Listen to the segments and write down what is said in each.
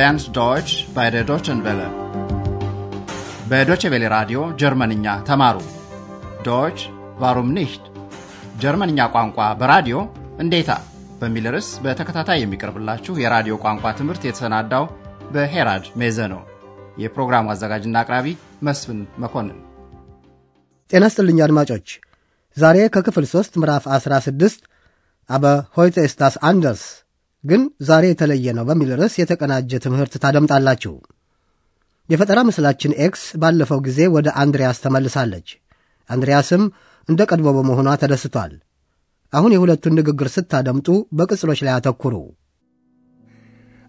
lernt Deutsch bei der Deutschen Welle. በዶቼ ቬለ ራዲዮ ጀርመንኛ ተማሩ። ዶች ዋሩም ኒሽት ጀርመንኛ ቋንቋ በራዲዮ እንዴታ በሚል ርዕስ በተከታታይ የሚቀርብላችሁ የራዲዮ ቋንቋ ትምህርት የተሰናዳው በሄራድ ሜዘ ነው። የፕሮግራሙ አዘጋጅና አቅራቢ መስፍን መኮንን። ጤና ስጥልኝ አድማጮች። ዛሬ ከክፍል ሦስት ምዕራፍ ዐሥራ ስድስት አበ ሆይተ ስታስ አንደርስ ግን ዛሬ የተለየ ነው በሚል ርዕስ የተቀናጀ ትምህርት ታደምጣላችሁ። የፈጠራ ምስላችን ኤክስ ባለፈው ጊዜ ወደ አንድሪያስ ተመልሳለች። አንድሪያስም እንደ ቀድሞ በመሆኗ ተደስቷል። አሁን የሁለቱን ንግግር ስታደምጡ በቅጽሎች ላይ አተኩሩ።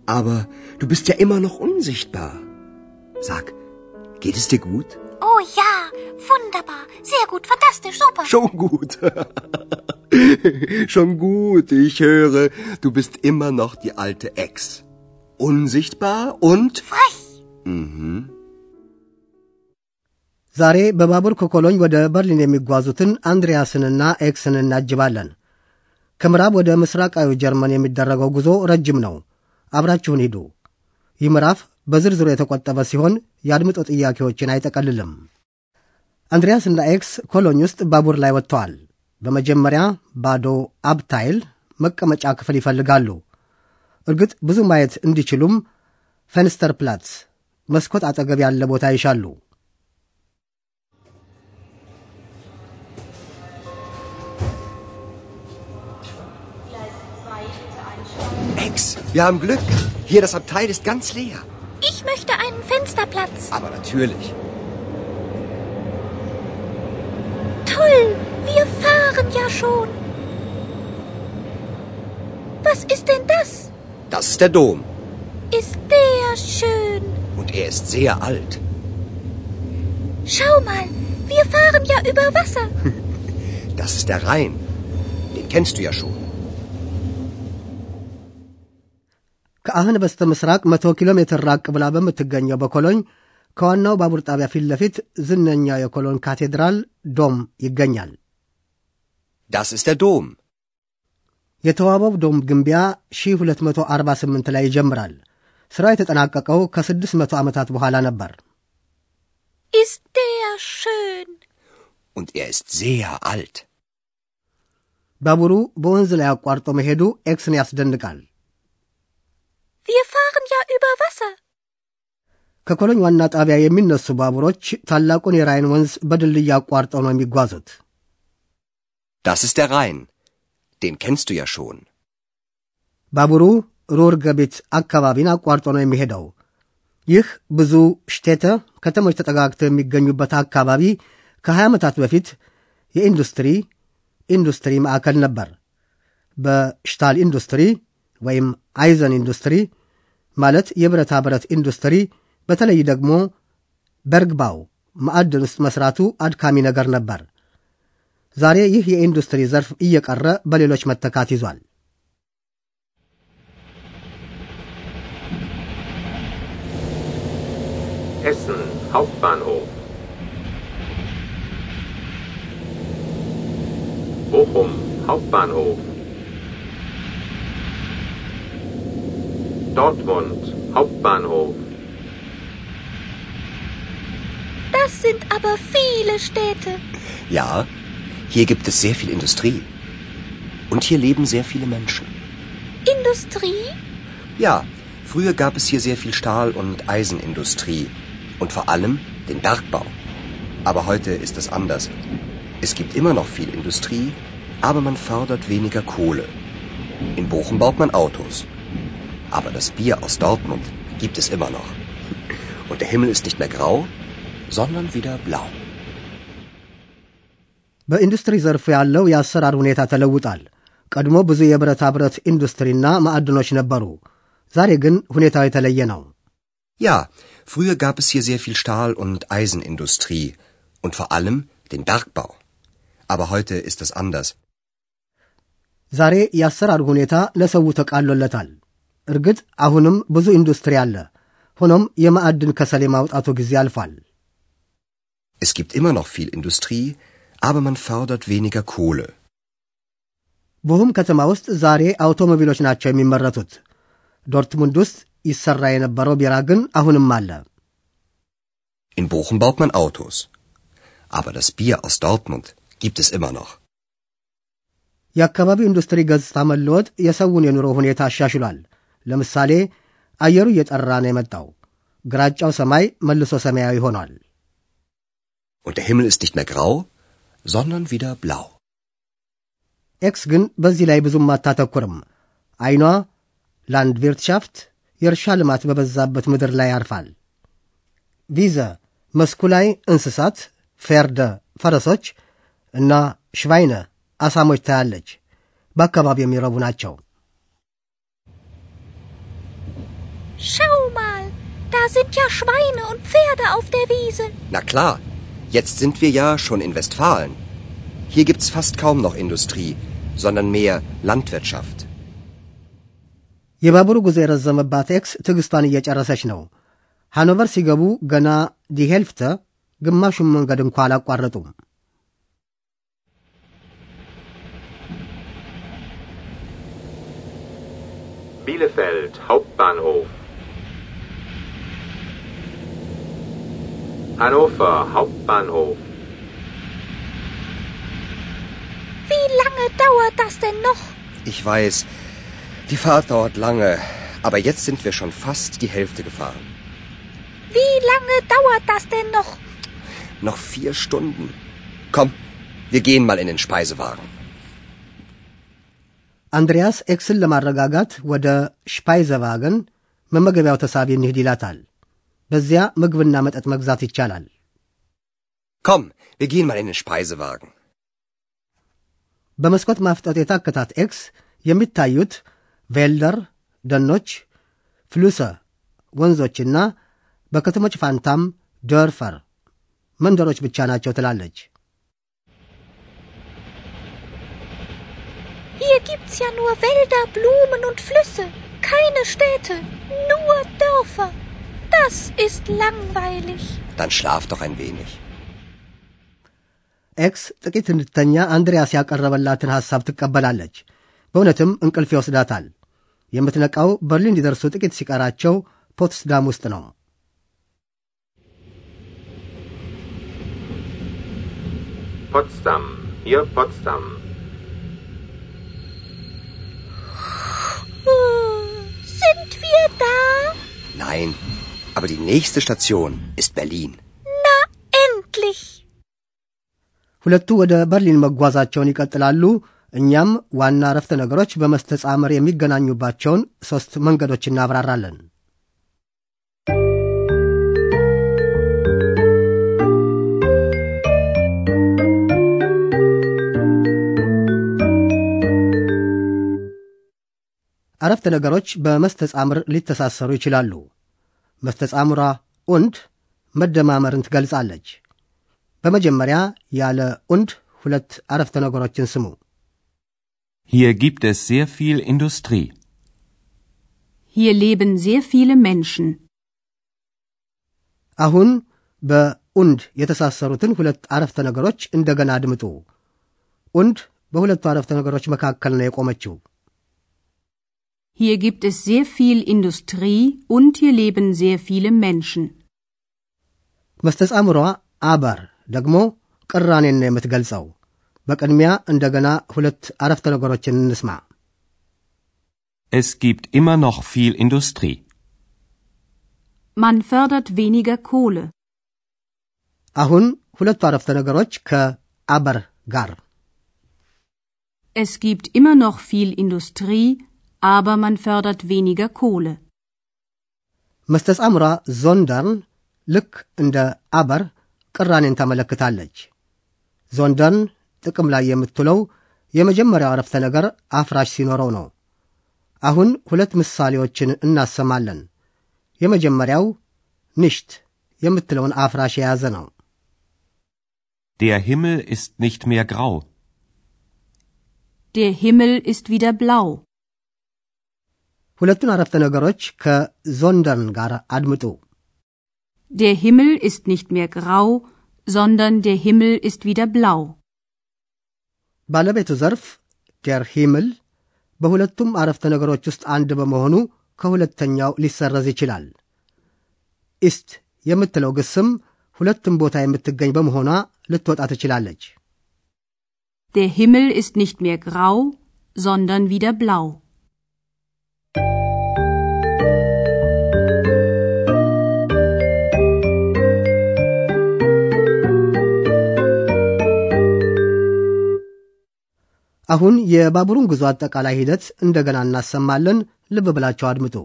Aber du bist ja immer noch unsichtbar. Sag, geht es dir gut? Oh ja, wunderbar, sehr gut, fantastisch, super. Schon gut. Schon gut, ich höre, du bist immer noch die alte Ex. Unsichtbar und... Frech. Mhm. ዛሬ በባቡር ከኮሎኝ ወደ በርሊን የሚጓዙትን አንድሪያስንና ኤክስን እናጅባለን። ከምዕራብ ወደ ምስራቃዊ ጀርመን የሚደረገው ጉዞ ረጅም ነው። አብራችሁን ሂዱ። ይህ ምዕራፍ በዝርዝሩ የተቆጠበ ሲሆን የአድምጦ ጥያቄዎችን አይጠቀልልም። አንድሪያስና ኤክስ ኮሎኝ ውስጥ ባቡር ላይ ወጥተዋል። በመጀመሪያ ባዶ አብታይል መቀመጫ ክፍል ይፈልጋሉ። እርግጥ ብዙ ማየት እንዲችሉም ፌንስተር ፕላትስ መስኮት አጠገብ ያለ ቦታ ይሻሉ። Ex, wir haben Glück. Hier, das Abteil ist ganz leer. Ich möchte einen Fensterplatz. Aber natürlich. schon. Was ist denn das? Das ist der Dom. Ist der schön. Und er ist sehr alt. Schau mal, wir fahren ja über Wasser. Das ist der Rhein. Den kennst du ja schon. ከአህን በስተ ምስራቅ መቶ ኪሎ ሜትር ራቅ ብላ በምትገኘው በኮሎኝ ከዋናው ባቡር ጣቢያ ፊት ለፊት ዝነኛ የኮሎኝ ካቴድራል ዶም ይገኛል። Das ist der Dom. የተዋበው ዶም ግንቢያ 1248 ላይ ይጀምራል። ሥራው የተጠናቀቀው ከ600 ዓመታት በኋላ ነበር። Ist der schön. Und er ist sehr alt. ባቡሩ በወንዝ ላይ አቋርጦ መሄዱ ኤክስን ያስደንቃል። Wir fahren ja über Wasser. ከኮሎኝ ዋና ጣቢያ የሚነሱ ባቡሮች ታላቁን የራይን ወንዝ በድልድይ አቋርጠው ነው የሚጓዙት። Das ist der Rhein. Den kennst du ja schon. ባቡሩ ሩር ገቤት አካባቢን አቋርጦ ነው የሚሄደው። ይህ ብዙ ሽቴተ ከተሞች ተጠጋግተው የሚገኙበት አካባቢ ከ20 ዓመታት በፊት የኢንዱስትሪ ኢንዱስትሪ ማዕከል ነበር። በሽታል ኢንዱስትሪ ወይም አይዘን ኢንዱስትሪ ማለት የብረታ ብረት ኢንዱስትሪ፣ በተለይ ደግሞ በርግባው ማዕድን ውስጥ መስራቱ አድካሚ ነገር ነበር። ዛሬ ይህ የኢንዱስትሪ ዘርፍ እየቀረ በሌሎች መተካት ይዟል። Essen Hauptbahnhof. Bochum Hauptbahnhof. Dortmund Hauptbahnhof. Das sind aber viele Städte. Ja, hier gibt es sehr viel Industrie. Und hier leben sehr viele Menschen. Industrie? Ja, früher gab es hier sehr viel Stahl- und Eisenindustrie. Und vor allem den Bergbau. Aber heute ist es anders. Es gibt immer noch viel Industrie, aber man fördert weniger Kohle. In Bochum baut man Autos. Aber das Bier aus Dortmund gibt es immer noch. Und der Himmel ist nicht mehr grau, sondern wieder blau. በኢንዱስትሪ ዘርፉ ያለው የአሰራር ሁኔታ ተለውጧል። ቀድሞ ብዙ የብረታ ብረት ኢንዱስትሪና ማዕድኖች ነበሩ። ዛሬ ግን ሁኔታው የተለየ ነው። Ja, früher gab es hier sehr viel Stahl- und Eisenindustrie. Und vor allem den Bergbau. Aber heute ist es anders. ዛሬ የአሰራር ሁኔታ ለሰው ተቃሎለታል። እርግጥ አሁንም ብዙ ኢንዱስትሪ አለ። ሆኖም የማዕድን ከሰል የማውጣቱ ጊዜ አልፏል። Es gibt immer noch viel Industrie, aber man fördert weniger Kohle. ቦሁም ከተማ ውስጥ ዛሬ አውቶሞቢሎች ናቸው የሚመረቱት። ዶርትሙንድ ውስጥ ይሰራ የነበረው ቢራ ግን አሁንም አለ። In Bochum baut man Autos. Aber das Bier aus Dortmund gibt es immer noch. የአካባቢው ኢንዱስትሪ ገጽታ መለወጥ የሰውን የኑሮ ሁኔታ አሻሽሏል። ለምሳሌ አየሩ እየጠራ ነው የመጣው። ግራጫው ሰማይ መልሶ ሰማያዊ ሆኗል። Und der Himmel ist nicht mehr grau, sondern wieder blau. ኤክስ ግን በዚህ ላይ ብዙም አታተኩርም። አይኗ ላንድ ቪርትሻፍት የእርሻ ልማት በበዛበት ምድር ላይ ያርፋል። ቪዘ መስኩ ላይ እንስሳት፣ ፌርደ ፈረሶች እና ሽቫይነ አሳሞች ታያለች። በአካባቢው የሚረቡ ናቸው። Schau mal, da sind ja Schweine und Pferde auf der Wiese. Na klar, jetzt sind wir ja schon in Westfalen. Hier gibt's fast kaum noch Industrie, sondern mehr Landwirtschaft. የባቡሩ ጉዞ የረዘመባት ኤክስ ትዕግስቷን እየጨረሰች ነው። ሃኖቨር ሲገቡ ገና ዲሄልፍተ ግማሹን መንገድ እንኳ አላቋረጡም። Bielefeld Hauptbahnhof. Hannover Hauptbahnhof. Wie lange dauert das denn noch? Ich weiß, die Fahrt dauert lange, aber jetzt sind wir schon fast die Hälfte gefahren. Wie lange dauert das denn noch? Noch vier Stunden. Komm, wir gehen mal in den Speisewagen. አንድሪያስ ኤክስን ለማረጋጋት ወደ ሽፓይዘቫገን መመገቢያው ተሳቢ እንሂድ ይላታል። በዚያ ምግብና መጠጥ መግዛት ይቻላል። Komm, wir gehen mal in den Speisewagen. በመስኮት ማፍጠጥ የታከታት ኤክስ የሚታዩት ቬልደር ደኖች፣ ፍሉሰ ወንዞችና በከተሞች ፋንታም ደርፈር መንደሮች ብቻ ናቸው ትላለች። Hier gibt's ja nur Wälder, Blumen und Flüsse. Keine Städte, nur Dörfer. Das ist langweilig. Dann schlaf doch ein wenig. ኤክስ ጥቂት እንድተኛ አንድሪያስ ያቀረበላትን ሐሳብ ትቀበላለች። በእውነትም እንቅልፍ ይወስዳታል። የምትነቃው በርሊን ሊደርሱ ጥቂት ሲቀራቸው ፖትስዳም ውስጥ ነው። Potsdam. Hier Potsdam. Sind wir da? Nein, aber die nächste Station ist Berlin. Na, endlich. ሁለቱ ወደ በርሊን መጓዛቸውን ይቀጥላሉ። እኛም ዋና አረፍተ ነገሮች በመስተጻምር የሚገናኙባቸውን ሦስት መንገዶች እናብራራለን። አረፍተ ነገሮች በመስተጻምር ሊተሳሰሩ ይችላሉ። መስተጻምሯ ኡንድ መደማመርን ትገልጻለች። በመጀመሪያ ያለ ኡንድ ሁለት አረፍተ ነገሮችን ስሙ። Hier gibt es sehr viel Industrie. Hier leben sehr viele Menschen. አሁን በኡንድ የተሳሰሩትን ሁለት አረፍተ ነገሮች እንደገና አድምጡ። ኡንድ በሁለቱ አረፍተ ነገሮች መካከል ነው የቆመችው። Hier gibt es sehr viel Industrie und hier leben sehr viele Menschen. መስተጻምሯ አበር ደግሞ ቅራኔን ነው የምትገልጸው። በቅድሚያ እንደገና ሁለት አረፍተ ነገሮችን እንስማ። Es gibt immer noch viel Industrie. Man fördert weniger Kohle. አሁን ሁለቱ አረፍተ ነገሮች ከአበር ጋር Es gibt immer noch viel Industrie, aber man fördert weniger Kohle. መስተጻምሯ ዞንደርን ልክ እንደ አበር ቅራኔን ታመለክታለች። ዞንደርን ጥቅም ላይ የምትውለው የመጀመሪያው አረፍተ ነገር አፍራሽ ሲኖረው ነው። አሁን ሁለት ምሳሌዎችን እናሰማለን። የመጀመሪያው ንሽት የምትለውን አፍራሽ የያዘ ነው። Der Himmel ist nicht mehr grau. Der Himmel ist wieder blau. ሁለቱን አረፍተ ነገሮች ከዞንደርን ጋር አድምጡ። Der Himmel ist nicht mehr grau, sondern der Himmel ist wieder blau. ባለቤቱ ዘርፍ ዴር ሂምል በሁለቱም አረፍተ ነገሮች ውስጥ አንድ በመሆኑ ከሁለተኛው ሊሰረዝ ይችላል። ኢስት የምትለው ግስም ሁለትም ቦታ የምትገኝ በመሆኗ ልትወጣ ትችላለች። Der Himmel ist nicht mehr grau, sondern wieder blau. አሁን የባቡሩን ጉዞ አጠቃላይ ሂደት እንደገና እናሰማለን። ልብ ብላቸው አድምጡ።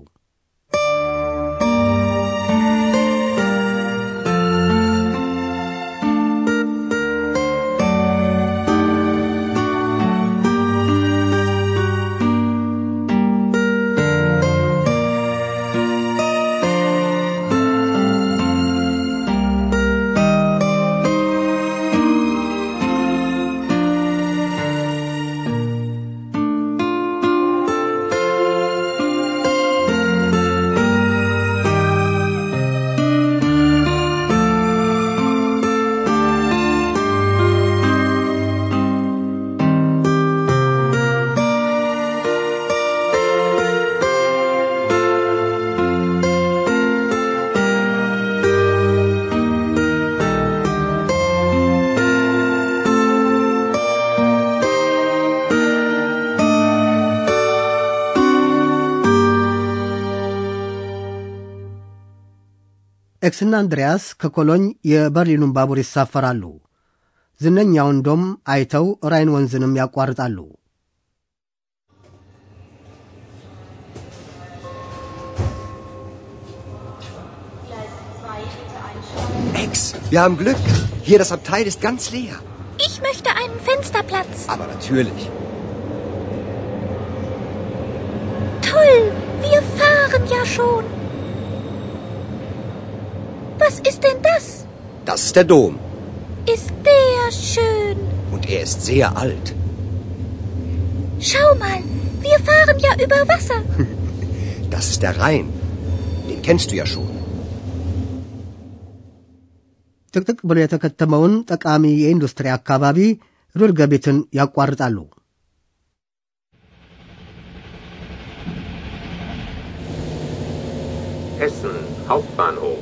ኤክስና አንድሪያስ ከኮሎኝ የበርሊኑን ባቡር ይሳፈራሉ። ዝነኛውን ዶም አይተው ራይን ወንዝንም ያቋርጣሉ። Ex, wir haben Glück. Hier, das Abteil ist ganz leer. Ich möchte einen Fensterplatz. Aber natürlich. Toll, wir fahren ja schon. Was ist denn das? Das ist der Dom. Ist der schön. Und er ist sehr alt. Schau mal, wir fahren ja über Wasser. Das ist der Rhein. Den kennst du ja schon. ጥቅጥቅ ብሎ የተከተመውን ጠቃሚ የኢንዱስትሪ አካባቢ ሩርገቤትን ያቋርጣሉ። Essen Hauptbahnhof.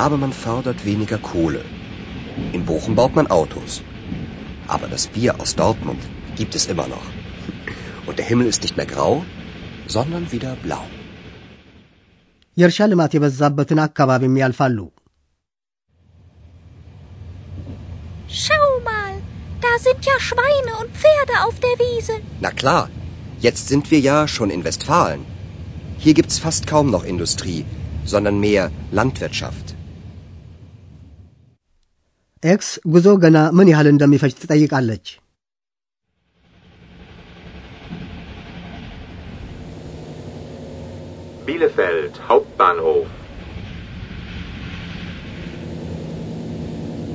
aber man fördert weniger Kohle. In Bochum baut man Autos. Aber das Bier aus Dortmund gibt es immer noch. Und der Himmel ist nicht mehr grau, sondern wieder blau. የእርሻ ልማት የበዛበትን አካባቢም ያልፋሉ። Schau mal, da sind ja Schweine und Pferde auf der Wiese. Na klar, jetzt sind wir ja schon in Westfalen. Hier gibt's fast kaum noch Industrie, sondern mehr Landwirtschaft. ኤክስ ጉዞ ገና ምን ያህል እንደሚፈጅ ትጠይቃለች። Bielefeld Hauptbahnhof.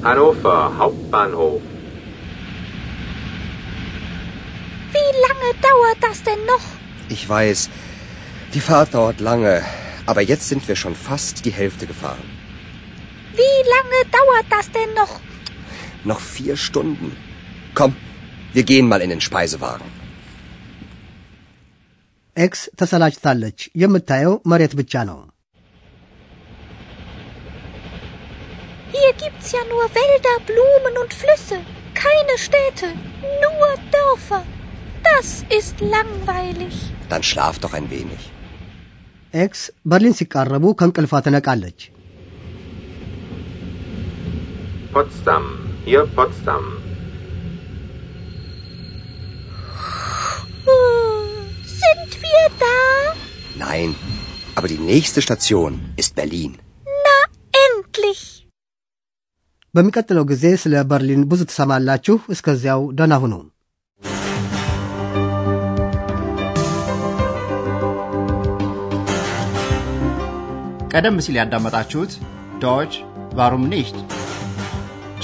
Hannover Hauptbahnhof. Wie lange dauert das denn noch? Ich weiß, die Fahrt dauert lange, aber jetzt sind wir schon fast die Hälfte gefahren. Wie lange dauert das denn noch? Noch vier Stunden. Komm, wir gehen mal in den Speisewagen. ኤክስ ተሰላችታለች። የምታየው መሬት ብቻ ነው። Hier gibt's ja nur Wälder, Blumen und Flüsse. Keine Städte, nur Dörfer. Das ist langweilig. Dann schlaf doch ein wenig. ኤክስ በርሊን ሲቃረቡ ከእንቅልፏ ትነቃለች። Potsdam, hier Potsdam. Sind wir da? Nein, aber die nächste Station ist Berlin. Na, endlich! በሚቀጥለው ጊዜ ስለ በርሊን ብዙ ትሰማላችሁ። እስከዚያው ደህና ሁኑ። ቀደም ሲል ያዳመጣችሁት ዶች ቫሩም ኒሽት